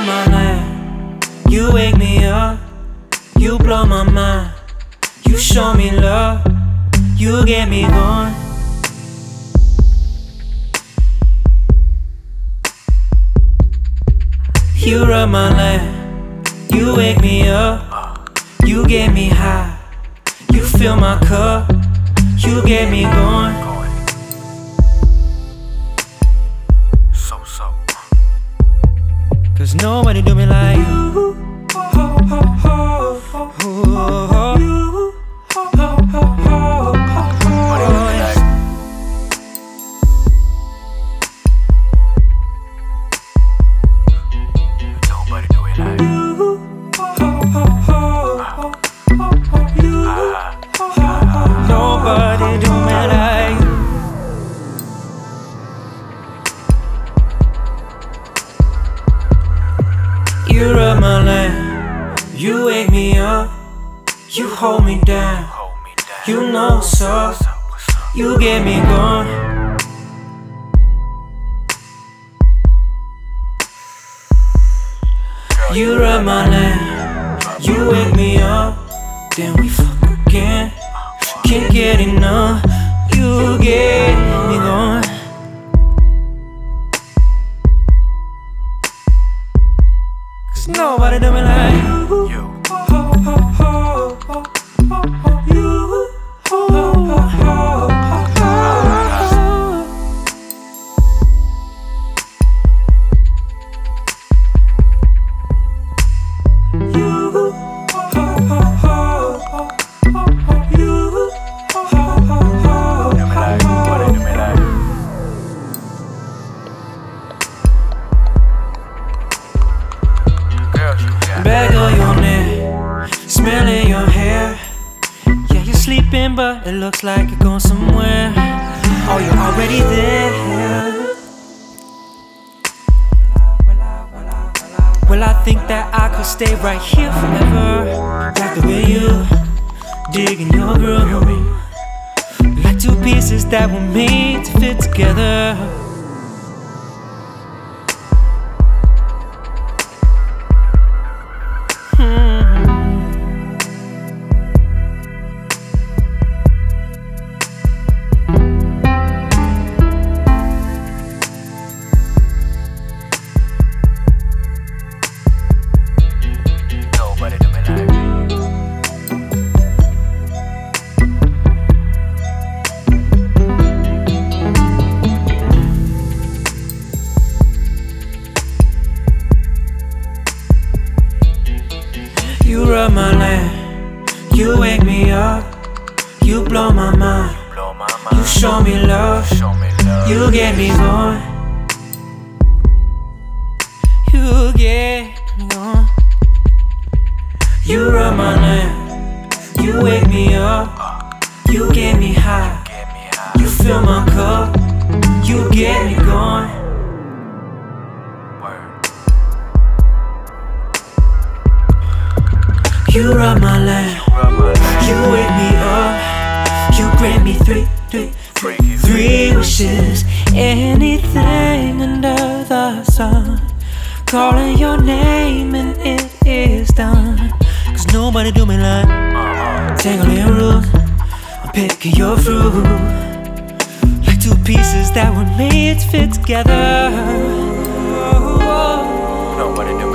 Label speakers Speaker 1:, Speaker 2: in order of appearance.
Speaker 1: run my land, you wake me up, you blow my mind, you show me love, you get me going. You run my land, you wake me up, you get me high, you fill my cup, you get me going. Cause nobody do me like you. Wake me up, you hold me down. You know up? you get me going. You rub my land, you wake me up, then we fuck again. Can't get enough, you get smelling your hair. Yeah, you're sleeping, but it looks like you're going somewhere. Oh, you're already there. Well, I think that I could stay right here forever. Like the way you dig in your groove. Like two pieces that were made to fit together. Blow my mind, you show me love, you get me going. You get me going. You rub my land, you wake me up, you get me high, you fill my cup, you get me going. You rub my
Speaker 2: leg.
Speaker 1: you wake me grant me three, three. Three wishes, anything under the sun. Calling your name and it is done. Cause nobody do me like
Speaker 2: Uh-uh.
Speaker 1: tangling roots. I'm picking your fruit. Like two pieces that were made to fit together.
Speaker 2: Nobody do